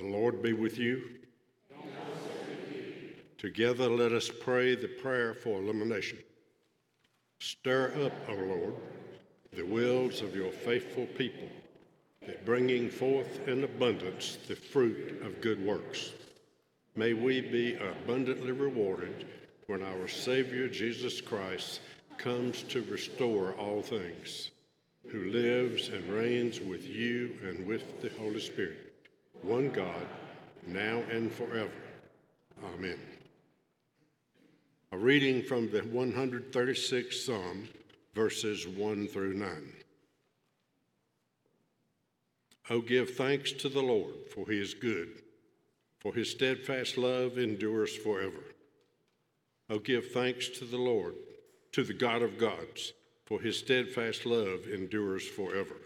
The Lord be with you. Together let us pray the prayer for illumination. Stir up, O Lord, the wills of your faithful people, that bringing forth in abundance the fruit of good works. May we be abundantly rewarded when our Savior Jesus Christ comes to restore all things, who lives and reigns with you and with the Holy Spirit, one God, now and forever. Amen. A reading from the 136th Psalm, verses 1 through 9. Oh, give thanks to the Lord, for he is good, for his steadfast love endures forever. Oh, give thanks to the Lord, to the God of gods, for his steadfast love endures forever.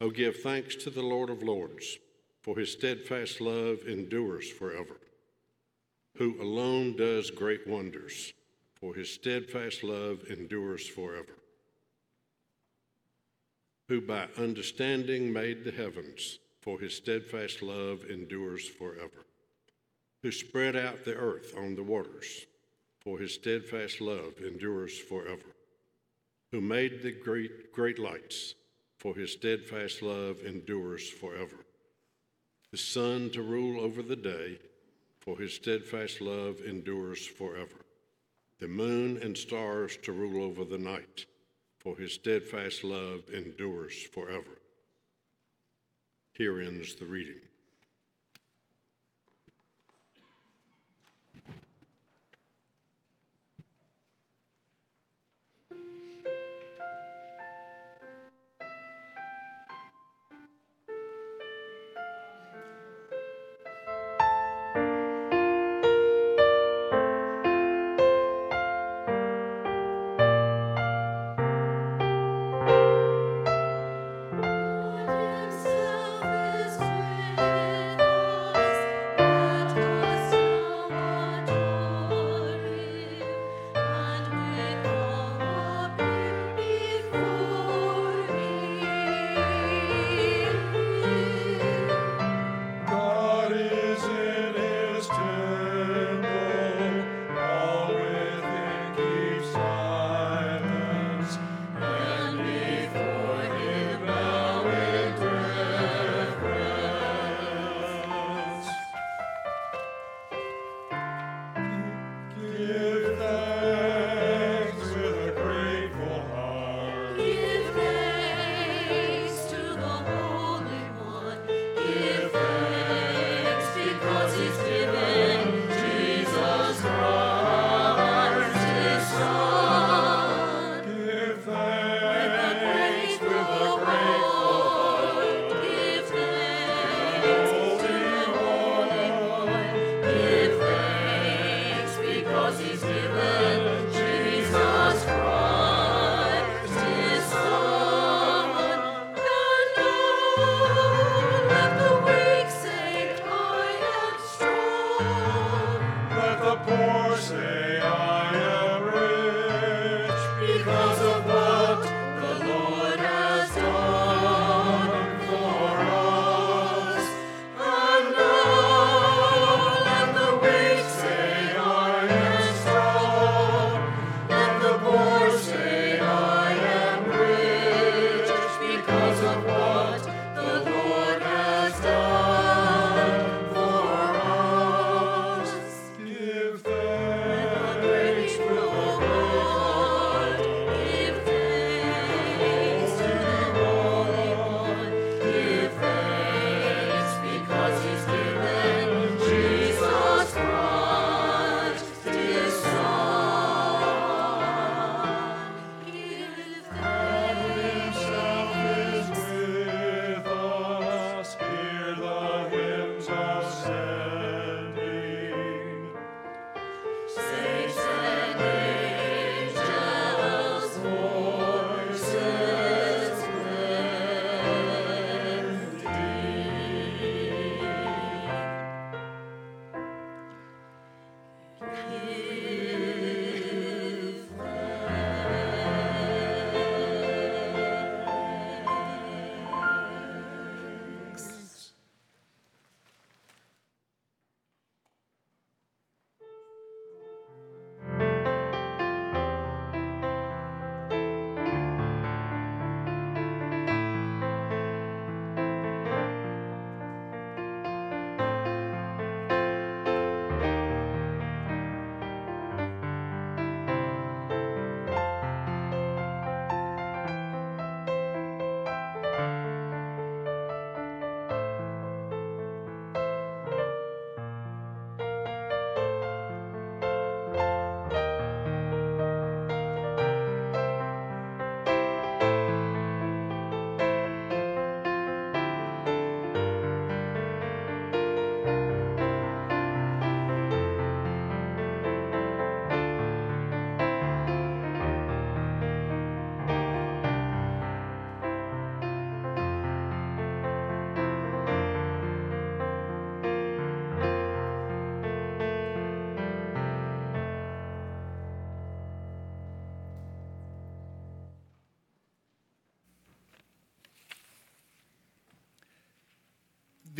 Oh, give thanks to the Lord of lords, for his steadfast love endures forever who alone does great wonders, for his steadfast love endures forever. Who by understanding made the heavens, for his steadfast love endures forever. Who spread out the earth on the waters, for his steadfast love endures forever. Who made the great, great lights, for his steadfast love endures forever. The sun to rule over the day for his steadfast love endures forever. The moon and stars to rule over the night, for his steadfast love endures forever. Here ends the reading.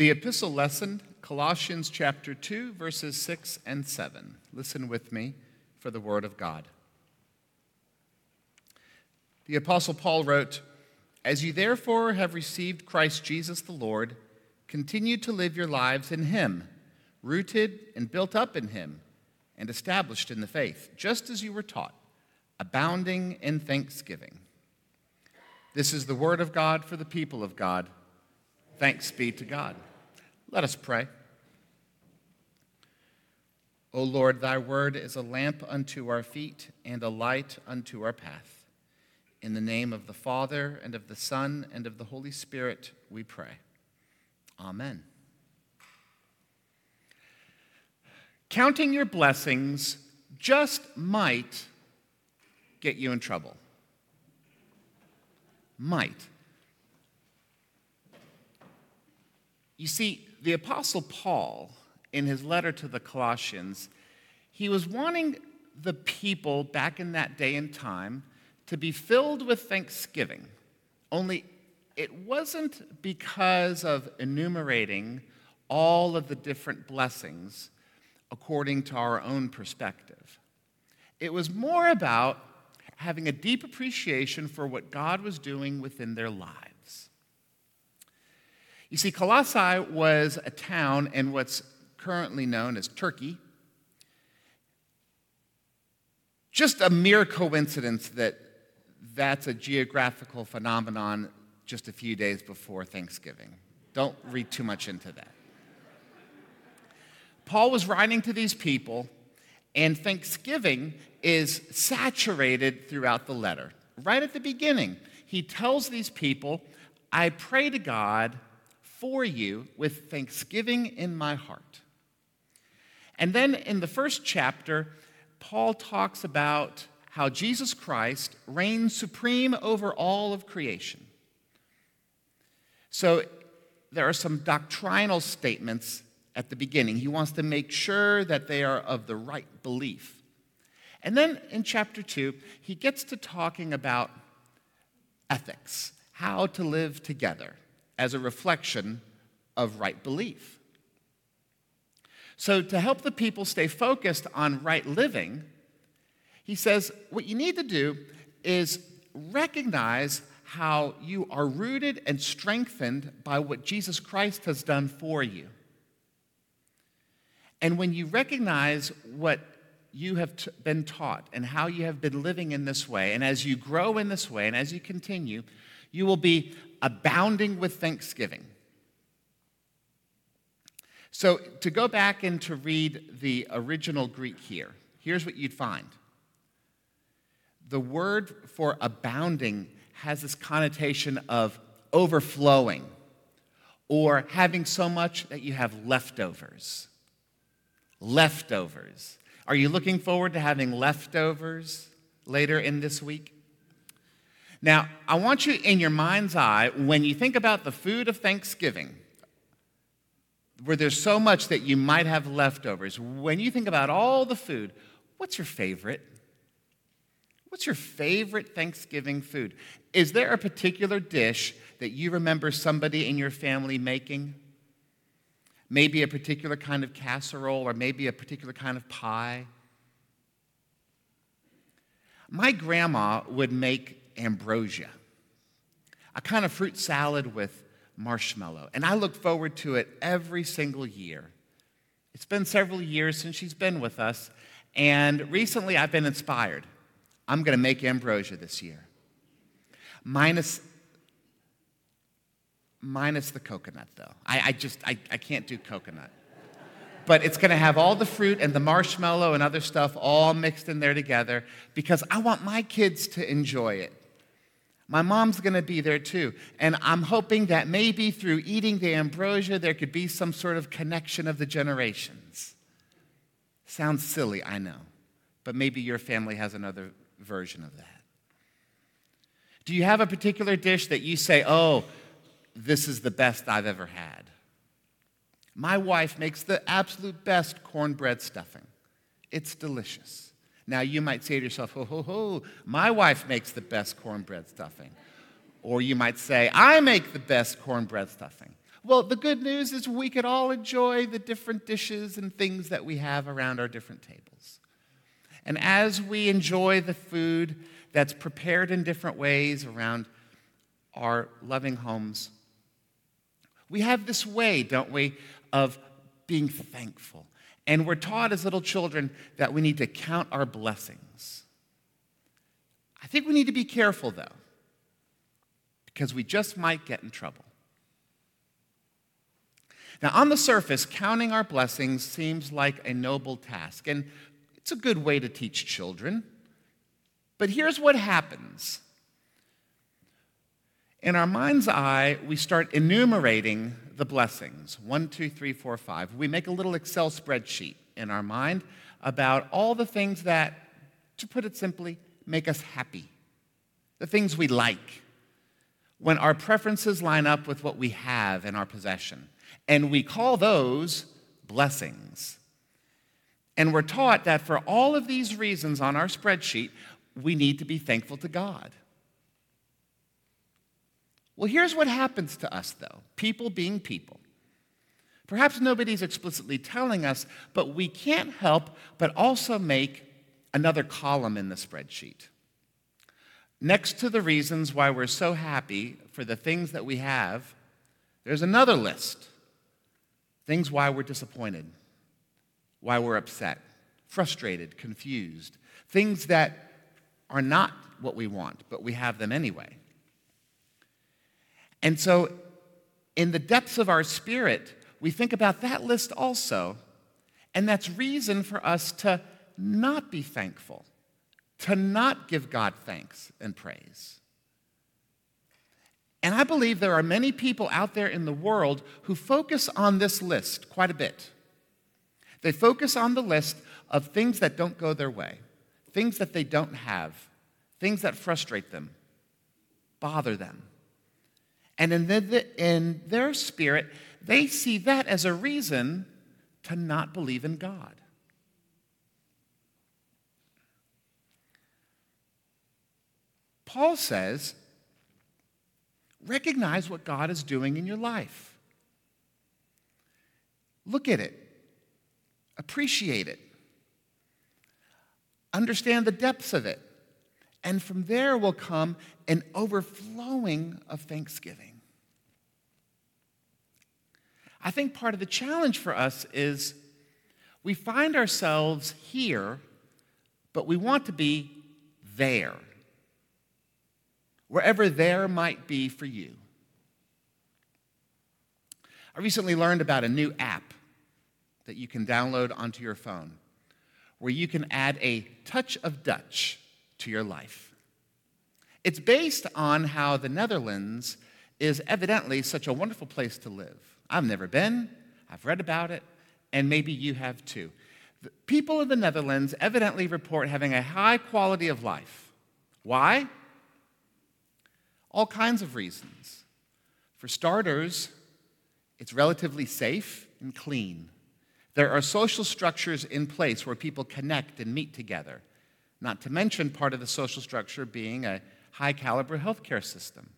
The epistle lesson, Colossians chapter 2, verses 6 and 7. Listen with me for the word of God. The apostle Paul wrote, As you therefore have received Christ Jesus the Lord, continue to live your lives in him, rooted and built up in him, and established in the faith, just as you were taught, abounding in thanksgiving. This is the word of God for the people of God. Thanks be to God. Let us pray. O Lord, thy word is a lamp unto our feet and a light unto our path. In the name of the Father, and of the Son, and of the Holy Spirit, we pray. Amen. Counting your blessings just might get you in trouble. Might. You see, the Apostle Paul, in his letter to the Colossians, he was wanting the people back in that day and time to be filled with thanksgiving. Only it wasn't because of enumerating all of the different blessings according to our own perspective. It was more about having a deep appreciation for what God was doing within their lives. You see, Colossae was a town in what's currently known as Turkey. Just a mere coincidence that that's a geographical phenomenon just a few days before Thanksgiving. Don't read too much into that. Paul was writing to these people, and Thanksgiving is saturated throughout the letter. Right at the beginning, he tells these people, I pray to God for you with thanksgiving in my heart. And then in the first chapter, Paul talks about how Jesus Christ reigns supreme over all of creation. So there are some doctrinal statements at the beginning. He wants to make sure that they are of the right belief. And then in chapter 2, he gets to talking about ethics, how to live together as a reflection of right belief. So, to help the people stay focused on right living, he says what you need to do is recognize how you are rooted and strengthened by what Jesus Christ has done for you. And when you recognize what you have t- been taught and how you have been living in this way, and as you grow in this way and as you continue, you will be abounding with thanksgiving. So, to go back and to read the original Greek here, here's what you'd find. The word for abounding has this connotation of overflowing or having so much that you have leftovers. Leftovers. Are you looking forward to having leftovers later in this week? Now, I want you in your mind's eye, when you think about the food of Thanksgiving, where there's so much that you might have leftovers, when you think about all the food, what's your favorite? What's your favorite Thanksgiving food? Is there a particular dish that you remember somebody in your family making? Maybe a particular kind of casserole or maybe a particular kind of pie? My grandma would make ambrosia, a kind of fruit salad with marshmallow. And I look forward to it every single year. It's been several years since she's been with us, and recently I've been inspired. I'm going to make ambrosia this year. Minus, minus the coconut, though. I, I just, I, I can't do coconut. But it's going to have all the fruit and the marshmallow and other stuff all mixed in there together because I want my kids to enjoy it. My mom's going to be there too. And I'm hoping that maybe through eating the ambrosia, there could be some sort of connection of the generations. Sounds silly, I know. But maybe your family has another version of that. Do you have a particular dish that you say, oh, this is the best I've ever had? My wife makes the absolute best cornbread stuffing. It's delicious. Now, you might say to yourself, ho, ho, ho, my wife makes the best cornbread stuffing. Or you might say, I make the best cornbread stuffing. Well, the good news is we could all enjoy the different dishes and things that we have around our different tables. And as we enjoy the food that's prepared in different ways around our loving homes, we have this way, don't we, of being thankful. And we're taught as little children that we need to count our blessings. I think we need to be careful, though, because we just might get in trouble. Now, on the surface, counting our blessings seems like a noble task, and it's a good way to teach children. But here's what happens in our mind's eye, we start enumerating the blessings one, two, three, four, five. We make a little Excel spreadsheet in our mind about all the things that, to put it simply, make us happy, the things we like, when our preferences line up with what we have in our possession. And we call those blessings. And we're taught that for all of these reasons on our spreadsheet, we need to be thankful to God. Well, here's what happens to us, though people being people. Perhaps nobody's explicitly telling us, but we can't help but also make another column in the spreadsheet. Next to the reasons why we're so happy for the things that we have, there's another list Things why we're disappointed, why we're upset, frustrated, confused. Things that are not what we want, but we have them anyway. And so, in the depths of our spirit, we think about that list also, and that's reason for us to not be thankful, to not give God thanks and praise. And I believe there are many people out there in the world who focus on this list quite a bit. They focus on the list of things that don't go their way, things that they don't have, things that frustrate them, bother them. And in, the, in their spirit, they see that as a reason to not believe in God. Paul says Recognize what God is doing in your life. Look at it, appreciate it, understand the depths of it, and from there will come an overflowing of thanksgiving. I think part of the challenge for us is we find ourselves here, but we want to be there wherever there might be for you. I recently learned about a new app that you can download onto your phone where you can add a touch of Dutch to your life. It's based on how the Netherlands is evidently such a wonderful place to live. I've never been, I've read about it, and maybe you have too. The people in the Netherlands evidently report having a high quality of life. Why? All kinds of reasons. For starters, it's relatively safe and clean. There are social structures in place where people connect and meet together, not to mention part of the social structure being a high caliber healthcare system.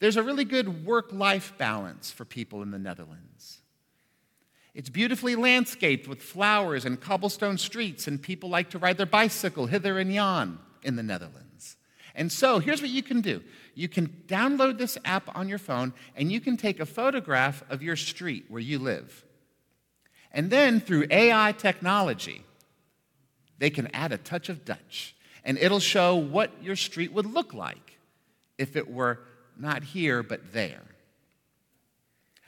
There's a really good work life balance for people in the Netherlands. It's beautifully landscaped with flowers and cobblestone streets, and people like to ride their bicycle hither and yon in the Netherlands. And so here's what you can do you can download this app on your phone, and you can take a photograph of your street where you live. And then through AI technology, they can add a touch of Dutch, and it'll show what your street would look like if it were not here but there.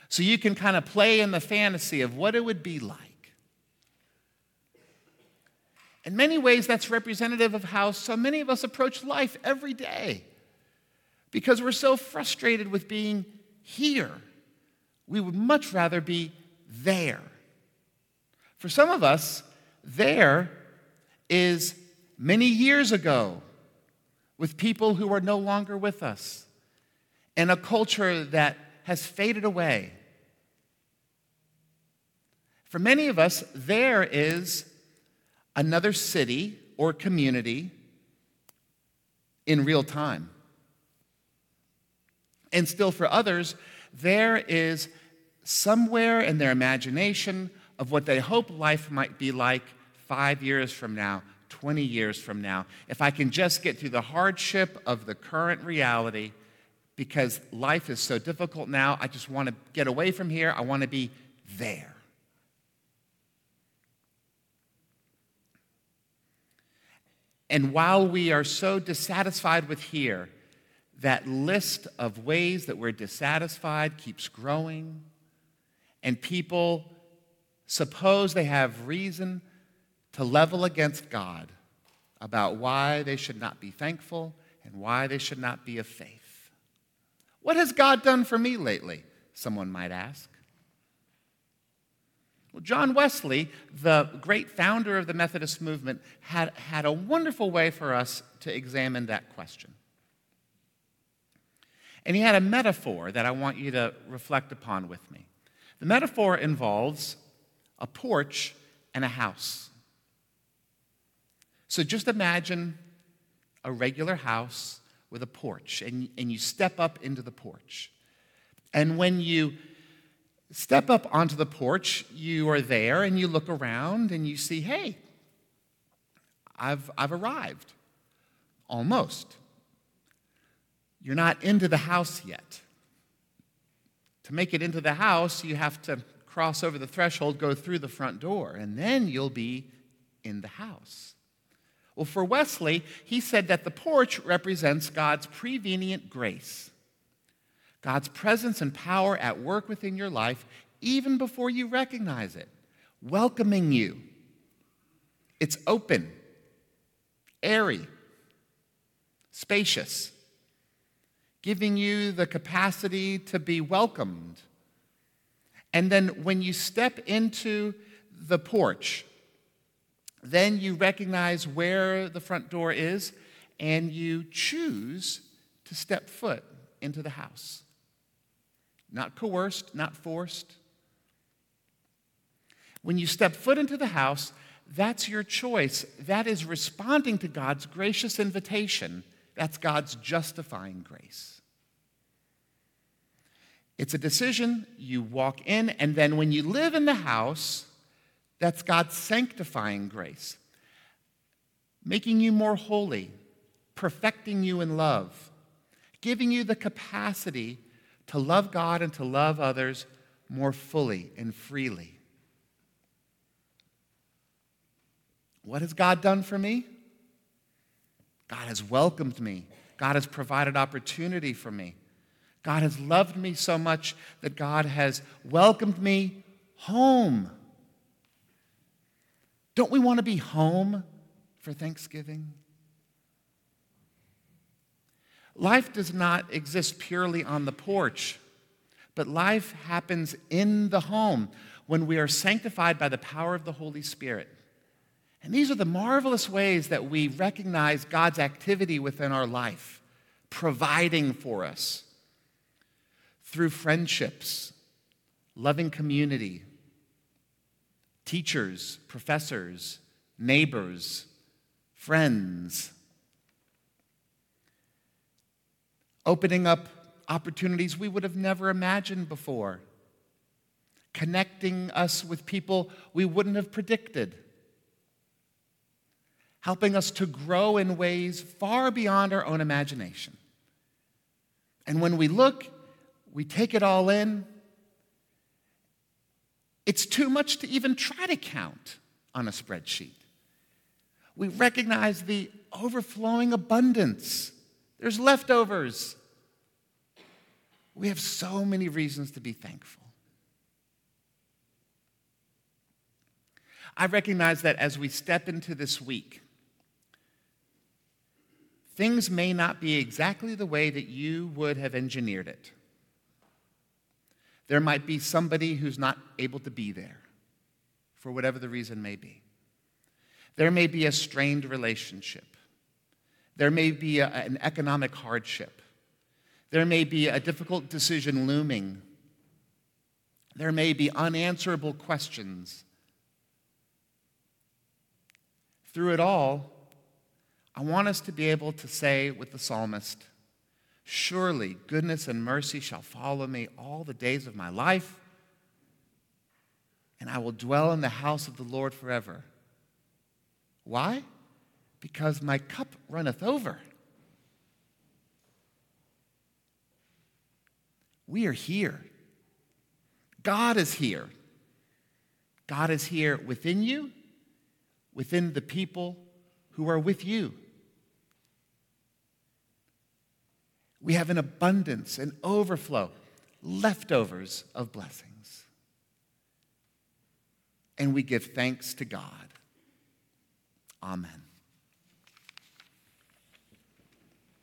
So you can kind of play in the fantasy of what it would be like. In many ways, that's representative of how so many of us approach life every day. Because we're so frustrated with being here, we would much rather be there. For some of us, there is many years ago with people who are no longer with us and a culture that has faded away. For many of us, there is another city or community in real time. And still, for others, there is somewhere in their imagination of what they hope life might be like five years from now, 20 years from now. If I can just get through the hardship of the current reality, because life is so difficult now, I just want to get away from here. I want to be there. And while we are so dissatisfied with here, that list of ways that we're dissatisfied keeps growing, and people suppose they have reason to level against God about why they should not be thankful and why they should not be of faith. What has God done for me lately? Someone might ask. Well, John Wesley, the great founder of the Methodist movement, had, had a wonderful way for us to examine that question. And he had a metaphor that I want you to reflect upon with me. The metaphor involves a porch and a house. So just imagine a regular house with a porch, and, and you step up into the porch. And when you step up onto the porch, you are there and you look around and you see, hey, I've, I've arrived. Almost. You're not into the house yet. To make it into the house, you have to cross over the threshold, go through the front door, and then you'll be in the house. Well, for Wesley, he said that the porch represents God's prevenient grace. God's presence and power at work within your life even before you recognize it, welcoming you. It's open, airy, spacious, giving you the capacity to be welcomed. And then when you step into the porch, then you recognize where the front door is and you choose to step foot into the house. Not coerced, not forced. When you step foot into the house, that's your choice. That is responding to God's gracious invitation. That's God's justifying grace. It's a decision. You walk in, and then when you live in the house, that's God's sanctifying grace, making you more holy, perfecting you in love, giving you the capacity to love God and to love others more fully and freely. What has God done for me? God has welcomed me. God has provided opportunity for me. God has loved me so much that God has welcomed me home. Don't we want to be home for Thanksgiving? Life does not exist purely on the porch, but life happens in the home when we are sanctified by the power of the Holy Spirit. And these are the marvelous ways that we recognize God's activity within our life, providing for us through friendships, loving community, teachers, professors, neighbors, friends, opening up opportunities we would have never imagined before, connecting us with people we wouldn't have predicted helping us to grow in ways far beyond our own imagination. And when we look, we take it all in. It's too much to even try to count on a spreadsheet. We recognize the overflowing abundance. There's leftovers. We have so many reasons to be thankful. I recognize that as we step into this week, things may not be exactly the way that you would have engineered it. There might be somebody who's not able to be there for whatever the reason may be. There may be a strained relationship. There may be a, an economic hardship. There may be a difficult decision looming. There may be unanswerable questions. Through it all, I want us to be able to say with the psalmist, Surely goodness and mercy shall follow me all the days of my life, and I will dwell in the house of the Lord forever. Why? Because my cup runneth over. We are here. God is here. God is here within you, within the people who are with you. We have an abundance, an overflow, leftovers of blessings. And we give thanks to God. Amen.